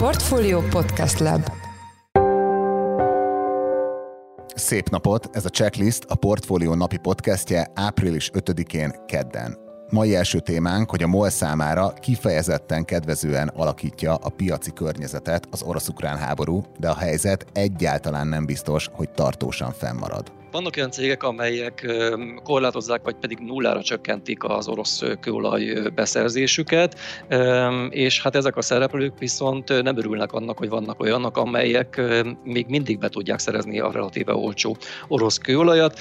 Portfolio Podcast Lab Szép napot! Ez a Checklist a Portfolio napi podcastje április 5-én kedden. Mai első témánk, hogy a MOL számára kifejezetten kedvezően alakítja a piaci környezetet az orosz-ukrán háború, de a helyzet egyáltalán nem biztos, hogy tartósan fennmarad. Vannak olyan cégek, amelyek korlátozzák, vagy pedig nullára csökkentik az orosz kőolaj beszerzésüket, és hát ezek a szereplők viszont nem örülnek annak, hogy vannak olyanok, amelyek még mindig be tudják szerezni a relatíve olcsó orosz kőolajat.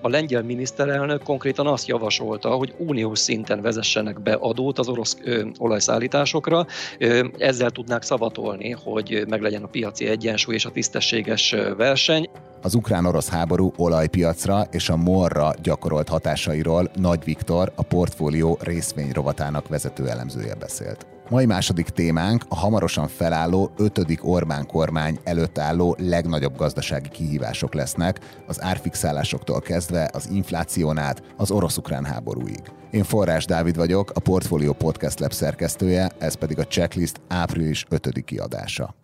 A lengyel miniszterelnök konkrétan azt javasolta, hogy uniós szinten vezessenek be adót az orosz olajszállításokra, ezzel tudnák szavatolni, hogy meglegyen a piaci egyensúly és a tisztességes verseny. Az ukrán-orosz háború olajpiacra és a morra gyakorolt hatásairól Nagy Viktor, a portfólió részvényrovatának vezető elemzője beszélt. Mai második témánk a hamarosan felálló ötödik Orbán kormány előtt álló legnagyobb gazdasági kihívások lesznek, az árfixálásoktól kezdve az infláción át az orosz-ukrán háborúig. Én Forrás Dávid vagyok, a Portfolio Podcast Lab szerkesztője, ez pedig a checklist április 5. kiadása.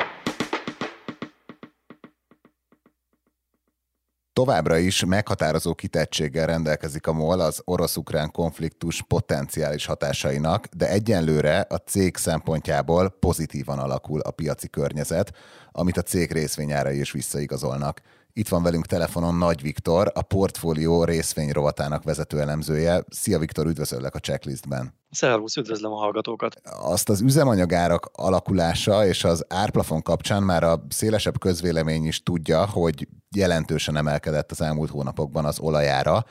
Továbbra is meghatározó kitettséggel rendelkezik a MOL az orosz-ukrán konfliktus potenciális hatásainak, de egyenlőre a cég szempontjából pozitívan alakul a piaci környezet, amit a cég részvényárai is visszaigazolnak. Itt van velünk telefonon Nagy Viktor, a portfólió részvény rovatának vezető elemzője. Szia Viktor, üdvözöllek a checklistben. Szervusz, üdvözlöm a hallgatókat. Azt az üzemanyagárak alakulása és az árplafon kapcsán már a szélesebb közvélemény is tudja, hogy jelentősen emelkedett az elmúlt hónapokban az olajára,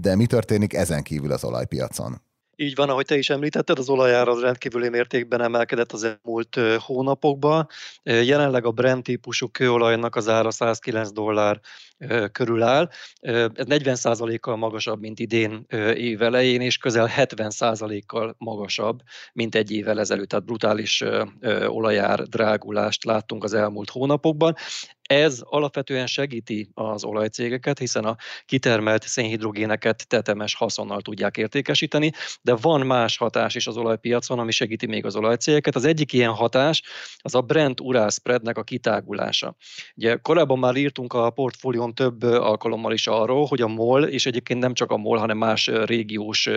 de mi történik ezen kívül az olajpiacon? Így van, ahogy te is említetted, az olajár az rendkívüli mértékben emelkedett az elmúlt hónapokban. Jelenleg a Brent típusú kőolajnak az ára 109 dollár körül áll. Ez 40%-kal magasabb, mint idén év elején, és közel 70%-kal magasabb, mint egy évvel ezelőtt. Tehát brutális olajár drágulást láttunk az elmúlt hónapokban. Ez alapvetően segíti az olajcégeket, hiszen a kitermelt szénhidrogéneket tetemes haszonnal tudják értékesíteni, de van más hatás is az olajpiacon, ami segíti még az olajcégeket. Az egyik ilyen hatás az a Brent Urál spreadnek a kitágulása. Ugye korábban már írtunk a portfólión több alkalommal is arról, hogy a MOL, és egyébként nem csak a MOL, hanem más régiós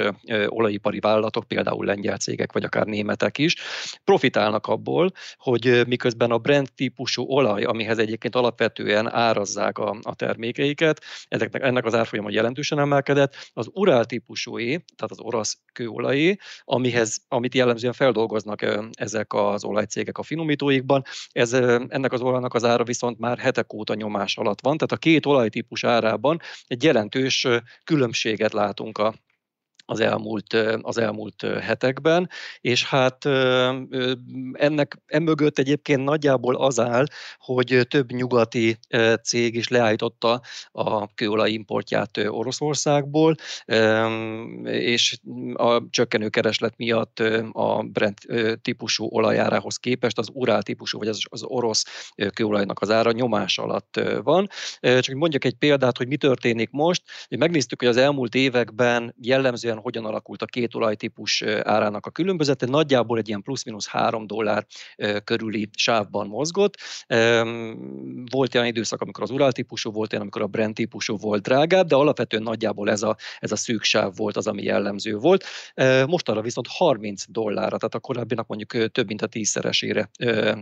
olajipari vállalatok, például lengyel cégek, vagy akár németek is, profitálnak abból, hogy miközben a Brent típusú olaj, amihez egyébként alapvetően árazzák a, a termékeiket, ennek, ennek az árfolyama jelentősen emelkedett. Az Urál típusúé, tehát az orosz kőolajé, amihez, amit jellemzően feldolgoznak ezek az olajcégek a finomítóikban, ez, ennek az olajnak az ára viszont már hetek óta nyomás alatt van, tehát a két olajtípus árában egy jelentős különbséget látunk a, az elmúlt, az elmúlt hetekben, és hát ennek emögött egyébként nagyjából az áll, hogy több nyugati cég is leállította a kőolaj importját Oroszországból, és a csökkenő kereslet miatt a Brent típusú olajárához képest az Urál típusú, vagy az, az orosz kőolajnak az ára nyomás alatt van. Csak mondjak egy példát, hogy mi történik most. Megnéztük, hogy az elmúlt években jellemzően hogyan alakult a két olajtípus árának a különbözete, nagyjából egy ilyen plusz-minusz 3 dollár körüli sávban mozgott. Volt olyan időszak, amikor az Ural típusú volt, olyan, amikor a Brent típusú volt drágább, de alapvetően nagyjából ez a, ez a szűk sáv volt az, ami jellemző volt. Mostanra viszont 30 dollárra, tehát a korábbinak mondjuk több mint a tízszeresére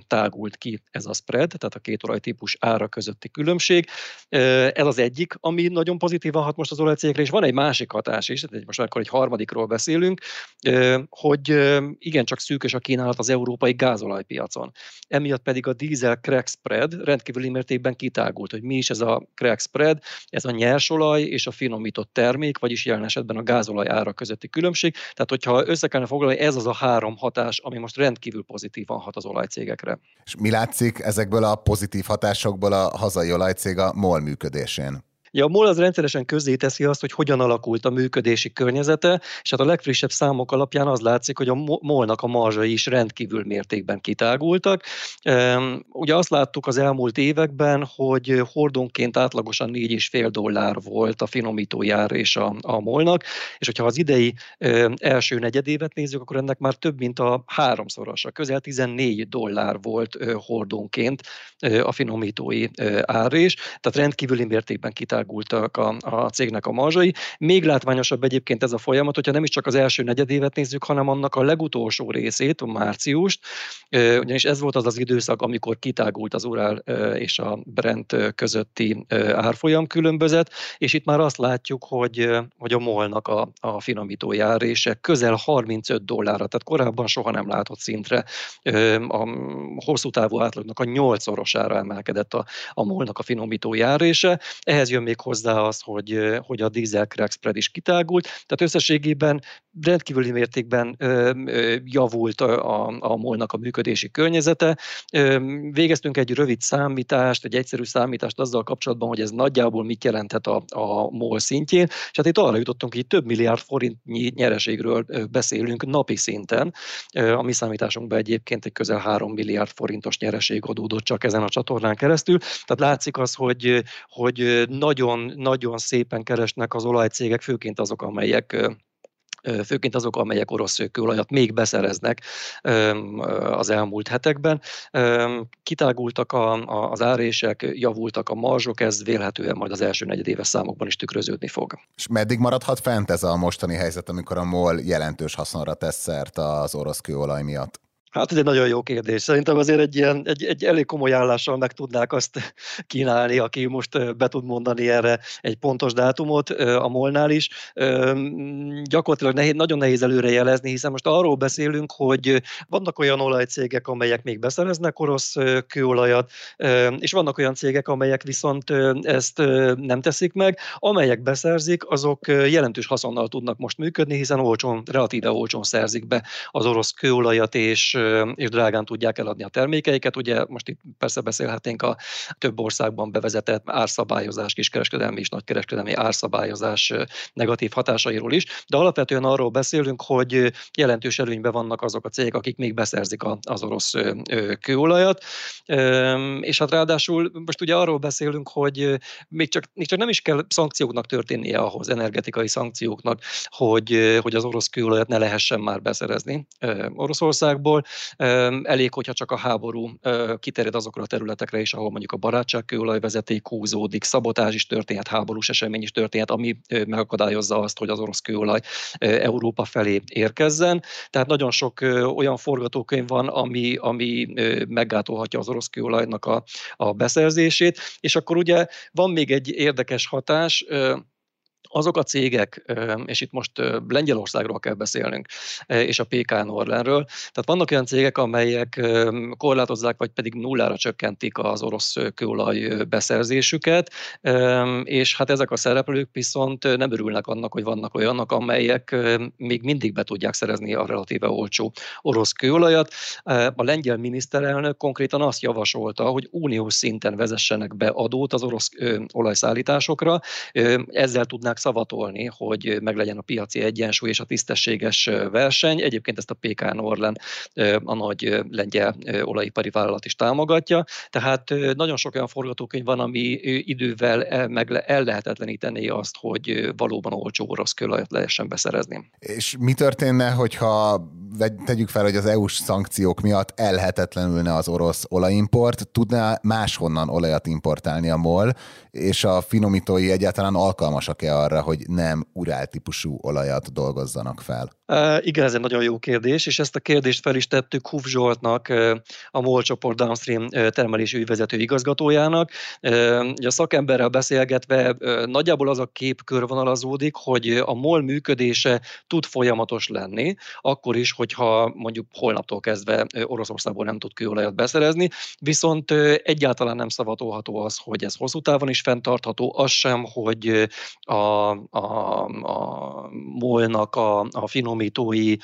tágult ki ez a spread, tehát a két olajtípus ára közötti különbség. Ez az egyik, ami nagyon pozitívan hat most az olajcégekre, és van egy másik hatás is, tehát most akkor egy harmadikról beszélünk, hogy igencsak szűkös a kínálat az európai gázolajpiacon. Emiatt pedig a diesel crack spread rendkívüli mértékben kitágult, hogy mi is ez a crack spread, ez a nyersolaj és a finomított termék, vagyis jelen esetben a gázolaj ára közötti különbség. Tehát, hogyha össze kellene foglalni, ez az a három hatás, ami most rendkívül pozitívan hat az olajcégekre. És mi látszik ezekből a pozitív hatásokból a hazai olajcég a MOL működésén? Ja, a MOL az rendszeresen teszi azt, hogy hogyan alakult a működési környezete, és hát a legfrissebb számok alapján az látszik, hogy a MOL-nak a marzsai is rendkívül mértékben kitágultak. Ugye azt láttuk az elmúlt években, hogy hordonként átlagosan 4,5 dollár volt a finomítójár és a, a MOL-nak, és hogyha az idei első negyedévet nézzük, akkor ennek már több, mint a háromszorosa, közel 14 dollár volt hordonként a finomítói árés, tehát rendkívüli mértékben kitágult drágultak a, a cégnek a marzsai. Még látványosabb egyébként ez a folyamat, hogyha nem is csak az első negyedévet nézzük, hanem annak a legutolsó részét, a márciust, ugyanis ez volt az az időszak, amikor kitágult az Ural és a Brent közötti árfolyam különbözet, és itt már azt látjuk, hogy, hogy a molnak a, a finomító járése közel 35 dollárra, tehát korábban soha nem látott szintre a hosszú távú átlagnak a nyolcszorosára emelkedett a, a molnak a finomító járése. Ehhez jön még hozzá az, hogy, hogy a diesel crack spread is kitágult, tehát összességében rendkívüli mértékben javult a, a molnak a működési környezete. Végeztünk egy rövid számítást, egy egyszerű számítást azzal kapcsolatban, hogy ez nagyjából mit jelenthet a, a MOL szintjén, és hát itt arra jutottunk, hogy több milliárd forintnyi nyereségről beszélünk napi szinten. A mi számításunkban egyébként egy közel 3 milliárd forintos nyereség adódott csak ezen a csatornán keresztül. Tehát látszik az, hogy, hogy nagyon nagyon, nagyon szépen keresnek az olajcégek, főként azok, amelyek főként azok, amelyek orosz kőolajat még beszereznek az elmúlt hetekben. Kitágultak a, a, az árések, javultak a marzsok, ez vélhetően majd az első negyedéves számokban is tükröződni fog. És meddig maradhat fent ez a mostani helyzet, amikor a MOL jelentős haszonra tesz szert az orosz kőolaj miatt? Hát ez egy nagyon jó kérdés. Szerintem azért egy, ilyen, egy, egy elég komoly állással meg tudnák azt kínálni, aki most be tud mondani erre egy pontos dátumot a Molnál is. Gyakorlatilag nehéz, nagyon nehéz előrejelezni, hiszen most arról beszélünk, hogy vannak olyan olajcégek, amelyek még beszereznek orosz kőolajat, és vannak olyan cégek, amelyek viszont ezt nem teszik meg. Amelyek beszerzik, azok jelentős haszonnal tudnak most működni, hiszen olcsón, relatíve olcsón szerzik be az orosz kőolajat, és és drágán tudják eladni a termékeiket. Ugye most itt persze beszélhetnénk a több országban bevezetett árszabályozás, kiskereskedelmi és nagykereskedelmi árszabályozás negatív hatásairól is, de alapvetően arról beszélünk, hogy jelentős előnyben vannak azok a cégek, akik még beszerzik az orosz kőolajat, és hát ráadásul most ugye arról beszélünk, hogy még csak, még csak nem is kell szankcióknak történnie ahhoz, energetikai szankcióknak, hogy, hogy az orosz kőolajat ne lehessen már beszerezni Oroszországból, Elég, hogyha csak a háború kiterjed azokra a területekre is, ahol mondjuk a barátságkőolajvezeték húzódik, szabotás is történhet, háborús esemény is történhet, ami megakadályozza azt, hogy az orosz kőolaj Európa felé érkezzen. Tehát nagyon sok olyan forgatókönyv van, ami, ami meggátolhatja az orosz kőolajnak a, a beszerzését. És akkor ugye van még egy érdekes hatás, azok a cégek, és itt most Lengyelországról kell beszélnünk, és a PK Norlenről, tehát vannak olyan cégek, amelyek korlátozzák, vagy pedig nullára csökkentik az orosz kőolaj beszerzésüket, és hát ezek a szereplők viszont nem örülnek annak, hogy vannak olyanok, amelyek még mindig be tudják szerezni a relatíve olcsó orosz kőolajat. A lengyel miniszterelnök konkrétan azt javasolta, hogy uniós szinten vezessenek be adót az orosz olajszállításokra, ezzel tudnák tudják szavatolni, hogy meglegyen a piaci egyensúly és a tisztességes verseny. Egyébként ezt a PK Norlen, a nagy lengyel olajipari vállalat is támogatja. Tehát nagyon sok olyan forgatókönyv van, ami idővel el, meg ellehetetleníteni azt, hogy valóban olcsó orosz kőolajat lehessen beszerezni. És mi történne, hogyha tegyük fel, hogy az EU-s szankciók miatt elhetetlenülne az orosz olajimport, tudná máshonnan olajat importálni a MOL, és a finomítói egyáltalán alkalmasak-e arra, hogy nem urál olajat dolgozzanak fel? Uh, igen, ez egy nagyon jó kérdés, és ezt a kérdést fel is tettük Huf Zsoltnak, a MOL csoport downstream termelési ügyvezető igazgatójának. Uh, a szakemberrel beszélgetve nagyjából az a kép körvonalazódik, hogy a MOL működése tud folyamatos lenni, akkor is, hogyha mondjuk holnaptól kezdve Oroszországból nem tud kőolajat beszerezni, viszont egyáltalán nem szavatolható az, hogy ez hosszú távon is fenntartható, az sem, hogy a a, a, a molnak a, a finomítói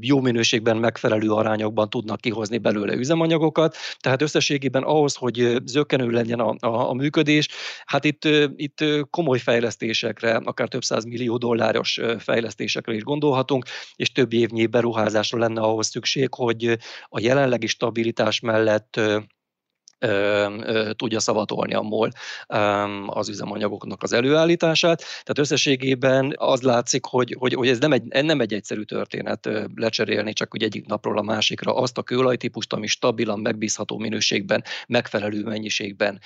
jó minőségben, megfelelő arányokban tudnak kihozni belőle üzemanyagokat. Tehát összességében ahhoz, hogy zökkenő legyen a, a, a működés, hát itt, itt komoly fejlesztésekre, akár több száz millió dolláros fejlesztésekre is gondolhatunk, és több évnyi beruházásra lenne ahhoz szükség, hogy a jelenlegi stabilitás mellett tudja szavatolni a MOL az üzemanyagoknak az előállítását. Tehát összességében az látszik, hogy, hogy, hogy ez nem egy, nem egy egyszerű történet lecserélni csak úgy egyik napról a másikra azt a kőolajtípust, ami stabilan, megbízható minőségben, megfelelő mennyiségben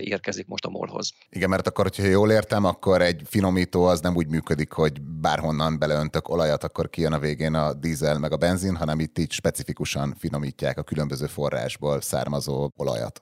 érkezik most a MOL-hoz. Igen, mert akkor, hogyha jól értem, akkor egy finomító az nem úgy működik, hogy bárhonnan beleöntök olajat, akkor kijön a végén a dízel meg a benzin, hanem itt így specifikusan finomítják a különböző forrásból származó olajat.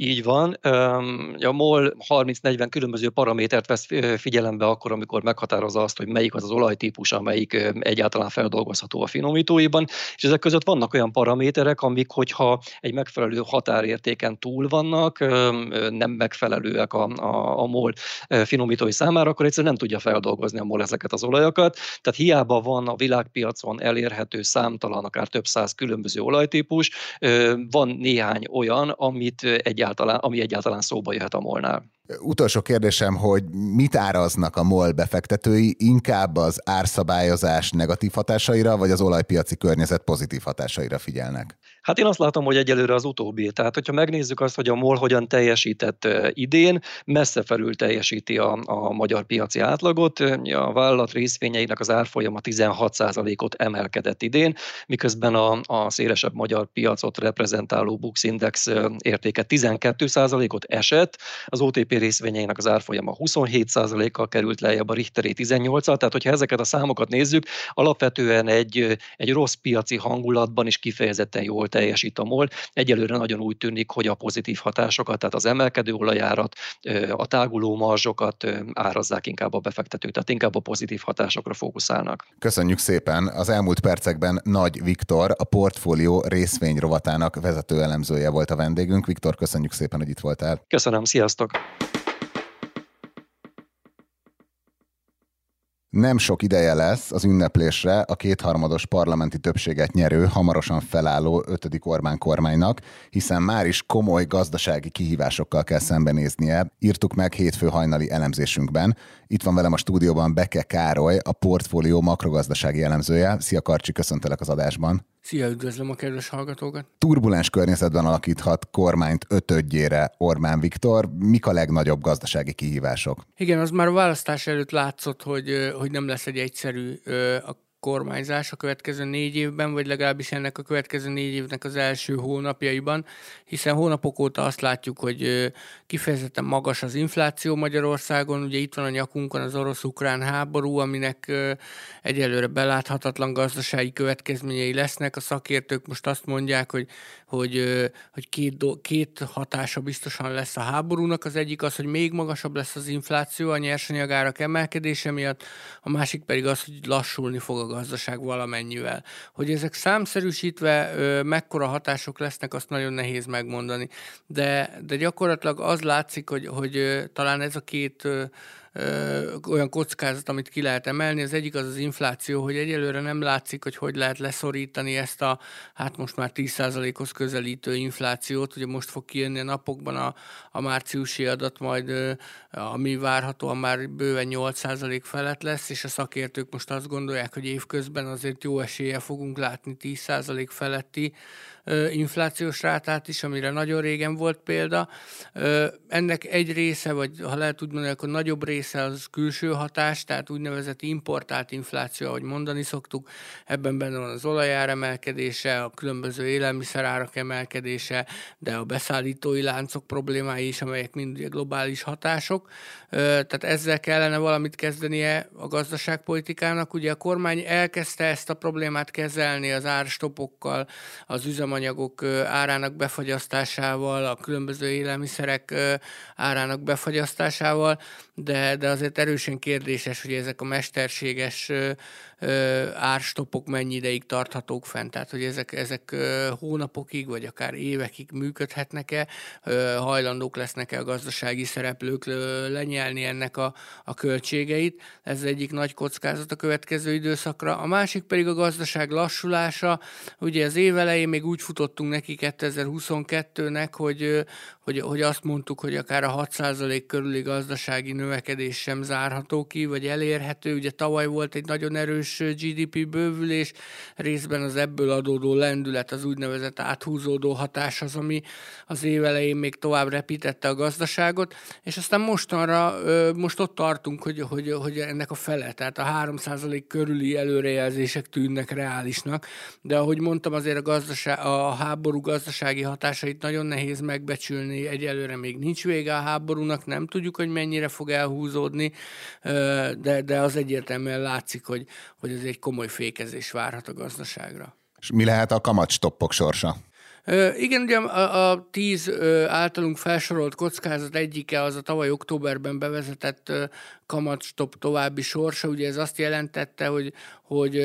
Így van. A MOL 30-40 különböző paramétert vesz figyelembe akkor, amikor meghatározza azt, hogy melyik az az olajtípus, amelyik egyáltalán feldolgozható a finomítóiban, és ezek között vannak olyan paraméterek, amik, hogyha egy megfelelő határértéken túl vannak, nem megfelelőek a, a, a MOL finomítói számára, akkor egyszerűen nem tudja feldolgozni a MOL ezeket az olajakat. Tehát hiába van a világpiacon elérhető számtalan, akár több száz különböző olajtípus, van néhány olyan, amit egy egyáltalán, ami egyáltalán szóba jöhet a molnál. Utolsó kérdésem, hogy mit áraznak a MOL befektetői, inkább az árszabályozás negatív hatásaira, vagy az olajpiaci környezet pozitív hatásaira figyelnek? Hát én azt látom, hogy egyelőre az utóbbi. Tehát, hogyha megnézzük azt, hogy a MOL hogyan teljesített idén, messze felül teljesíti a, a magyar piaci átlagot. A vállalat részvényeinek az árfolyama 16%-ot emelkedett idén, miközben a, a szélesebb magyar piacot reprezentáló Bux Index értéke 12%-ot esett, az OTP részvényeinek az árfolyama 27%-kal került lejjebb, a Richteré 18 tehát hogyha ezeket a számokat nézzük, alapvetően egy, egy rossz piaci hangulatban is kifejezetten jól teljesít a MOL. Egyelőre nagyon úgy tűnik, hogy a pozitív hatásokat, tehát az emelkedő olajárat, a táguló marzsokat árazzák inkább a befektetők, tehát inkább a pozitív hatásokra fókuszálnak. Köszönjük szépen! Az elmúlt percekben Nagy Viktor, a portfólió részvényrovatának vezető elemzője volt a vendégünk. Viktor, köszönjük szépen, hogy itt voltál. Köszönöm, sziasztok! Nem sok ideje lesz az ünneplésre a kétharmados parlamenti többséget nyerő, hamarosan felálló ötödik Orbán kormánynak, hiszen már is komoly gazdasági kihívásokkal kell szembenéznie, írtuk meg hétfő hajnali elemzésünkben. Itt van velem a stúdióban Beke Károly, a portfólió makrogazdasági elemzője. Szia Karcsi, köszöntelek az adásban. Szia, üdvözlöm a kedves hallgatókat! Turbulens környezetben alakíthat kormányt ötödjére Orbán Viktor. Mik a legnagyobb gazdasági kihívások? Igen, az már a választás előtt látszott, hogy, hogy nem lesz egy egyszerű a kormányzás a következő négy évben, vagy legalábbis ennek a következő négy évnek az első hónapjaiban, hiszen hónapok óta azt látjuk, hogy kifejezetten magas az infláció Magyarországon, ugye itt van a nyakunkon az orosz-ukrán háború, aminek egyelőre beláthatatlan gazdasági következményei lesznek. A szakértők most azt mondják, hogy, hogy, hogy két, do, két hatása biztosan lesz a háborúnak. Az egyik az, hogy még magasabb lesz az infláció a nyersanyagárak emelkedése miatt, a másik pedig az, hogy lassulni fog a gazdaság valamennyivel. Hogy ezek számszerűsítve mekkora hatások lesznek, azt nagyon nehéz megmondani. De, de gyakorlatilag az látszik, hogy, hogy talán ez a két olyan kockázat, amit ki lehet emelni. Az egyik az az infláció, hogy egyelőre nem látszik, hogy hogy lehet leszorítani ezt a, hát most már 10%-hoz közelítő inflációt. Ugye most fog kijönni a napokban a, a márciusi adat, majd ami várhatóan már bőven 8% felett lesz, és a szakértők most azt gondolják, hogy évközben azért jó esélye fogunk látni 10% feletti inflációs rátát is, amire nagyon régen volt példa. Ennek egy része, vagy ha lehet úgy mondani, akkor nagyobb része az külső hatás, tehát úgynevezett importált infláció, ahogy mondani szoktuk. Ebben benne van az olajár emelkedése, a különböző élelmiszerárak emelkedése, de a beszállítói láncok problémái is, amelyek mind globális hatások. Tehát ezzel kellene valamit kezdenie a gazdaságpolitikának. Ugye a kormány elkezdte ezt a problémát kezelni az árstopokkal, az üzemanyag üzemanyagok árának befagyasztásával, a különböző élelmiszerek árának befagyasztásával, de, de azért erősen kérdéses, hogy ezek a mesterséges árstopok mennyi ideig tarthatók fent, tehát hogy ezek, ezek hónapokig, vagy akár évekig működhetnek-e, hajlandók lesznek-e a gazdasági szereplők lenyelni ennek a, a költségeit. Ez egyik nagy kockázat a következő időszakra. A másik pedig a gazdaság lassulása. Ugye az év elején még úgy futottunk neki 2022-nek, hogy, hogy, hogy azt mondtuk, hogy akár a 6% körüli gazdasági növekedés sem zárható ki, vagy elérhető. Ugye tavaly volt egy nagyon erős GDP bővülés, részben az ebből adódó lendület, az úgynevezett áthúzódó hatás az, ami az év elején még tovább repítette a gazdaságot, és aztán mostanra, most ott tartunk, hogy, hogy, hogy ennek a fele, tehát a 3% körüli előrejelzések tűnnek reálisnak, de ahogy mondtam, azért a, gazdaság, a háború gazdasági hatásait nagyon nehéz megbecsülni egyelőre még nincs vége a háborúnak, nem tudjuk, hogy mennyire fog elhúzódni, de, de az egyértelműen látszik, hogy, hogy ez egy komoly fékezés várhat a gazdaságra. És mi lehet a kamatstoppok sorsa? Igen, ugye a, a tíz általunk felsorolt kockázat egyike az a tavaly októberben bevezetett kamatstop további sorsa. Ugye ez azt jelentette, hogy, hogy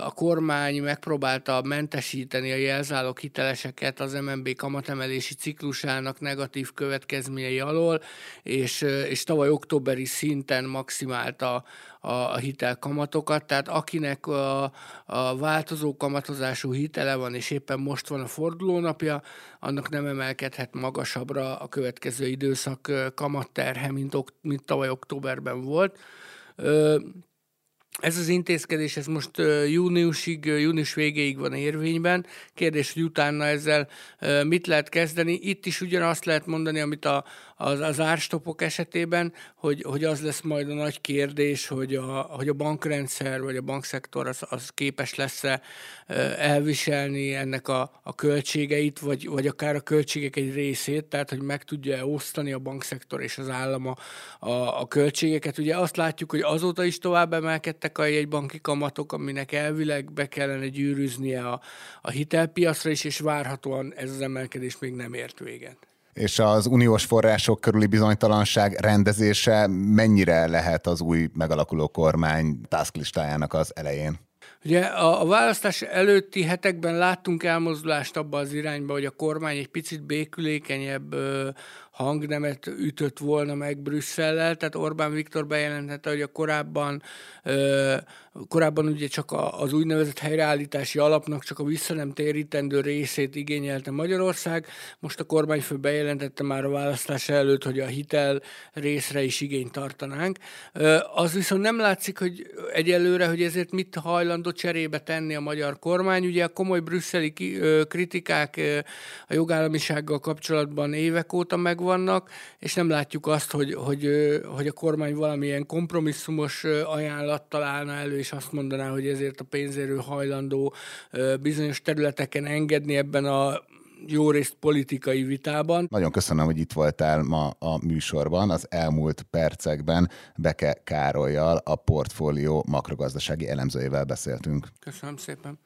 a kormány megpróbálta mentesíteni a jelzálog hiteleseket az MNB kamatemelési ciklusának negatív következményei alól, és, és tavaly októberi szinten maximálta a, hitelkamatokat, tehát akinek a, a változó kamatozású hitele van, és éppen most van a fordulónapja, annak nem emelkedhet magasabbra a következő időszak kamatterhe, mint, mint tavaly októberben volt. Ez az intézkedés, ez most júniusig, június végéig van érvényben. Kérdés, hogy utána ezzel mit lehet kezdeni. Itt is ugyanazt lehet mondani, amit a, az, az árstopok esetében, hogy, hogy az lesz majd a nagy kérdés, hogy a, hogy a bankrendszer vagy a bankszektor az, az képes lesz-e elviselni ennek a, a költségeit, vagy, vagy akár a költségek egy részét, tehát hogy meg tudja osztani a bankszektor és az állam a, a, a költségeket. Ugye azt látjuk, hogy azóta is tovább emelkedtek a jegybanki kamatok, aminek elvileg be kellene gyűrűznie a, a hitelpiacra is, és várhatóan ez az emelkedés még nem ért véget és az uniós források körüli bizonytalanság rendezése mennyire lehet az új megalakuló kormány tasklistájának az elején? Ugye a, a választás előtti hetekben láttunk elmozdulást abba az irányba, hogy a kormány egy picit békülékenyebb hangnemet ütött volna meg Brüsszellel, tehát Orbán Viktor bejelentette, hogy a korábban, korábban ugye csak az úgynevezett helyreállítási alapnak csak a visszanem térítendő részét igényelte Magyarország, most a kormányfő bejelentette már a választás előtt, hogy a hitel részre is igényt tartanánk. Az viszont nem látszik, hogy egyelőre, hogy ezért mit hajlandó cserébe tenni a magyar kormány. Ugye a komoly brüsszeli kritikák a jogállamisággal kapcsolatban évek óta megvan, vannak, és nem látjuk azt, hogy, hogy, hogy a kormány valamilyen kompromisszumos ajánlat találna elő, és azt mondaná, hogy ezért a pénzérő hajlandó bizonyos területeken engedni ebben a jó részt politikai vitában. Nagyon köszönöm, hogy itt voltál ma a műsorban. Az elmúlt percekben Beke Károlyjal, a portfólió makrogazdasági elemzőjével beszéltünk. Köszönöm szépen.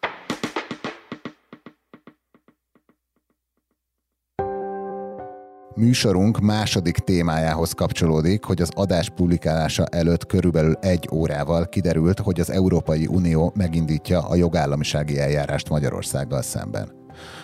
Műsorunk második témájához kapcsolódik, hogy az adás publikálása előtt körülbelül egy órával kiderült, hogy az Európai Unió megindítja a jogállamisági eljárást Magyarországgal szemben.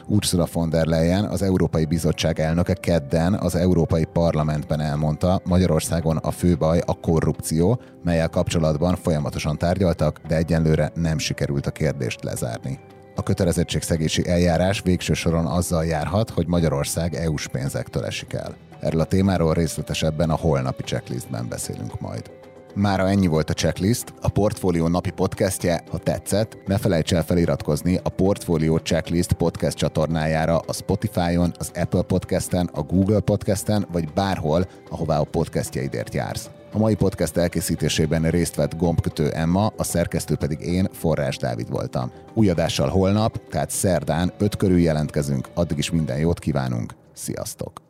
Ursula von der Leyen, az Európai Bizottság elnöke kedden az Európai Parlamentben elmondta, Magyarországon a fő baj a korrupció, melyel kapcsolatban folyamatosan tárgyaltak, de egyenlőre nem sikerült a kérdést lezárni. A kötelezettségszegési eljárás végső soron azzal járhat, hogy Magyarország EU-s pénzektől esik el. Erről a témáról részletesebben a holnapi checklistben beszélünk majd. Mára ennyi volt a checklist, a Portfólió napi podcastje, ha tetszett, ne felejts el feliratkozni a Portfólió Checklist podcast csatornájára a Spotify-on, az Apple Podcasten, a Google Podcasten, vagy bárhol, ahová a podcastjaidért jársz. A mai podcast elkészítésében részt vett gombkötő Emma, a szerkesztő pedig én, Forrás Dávid voltam. Új adással holnap, tehát szerdán 5 körül jelentkezünk, addig is minden jót kívánunk. Sziasztok!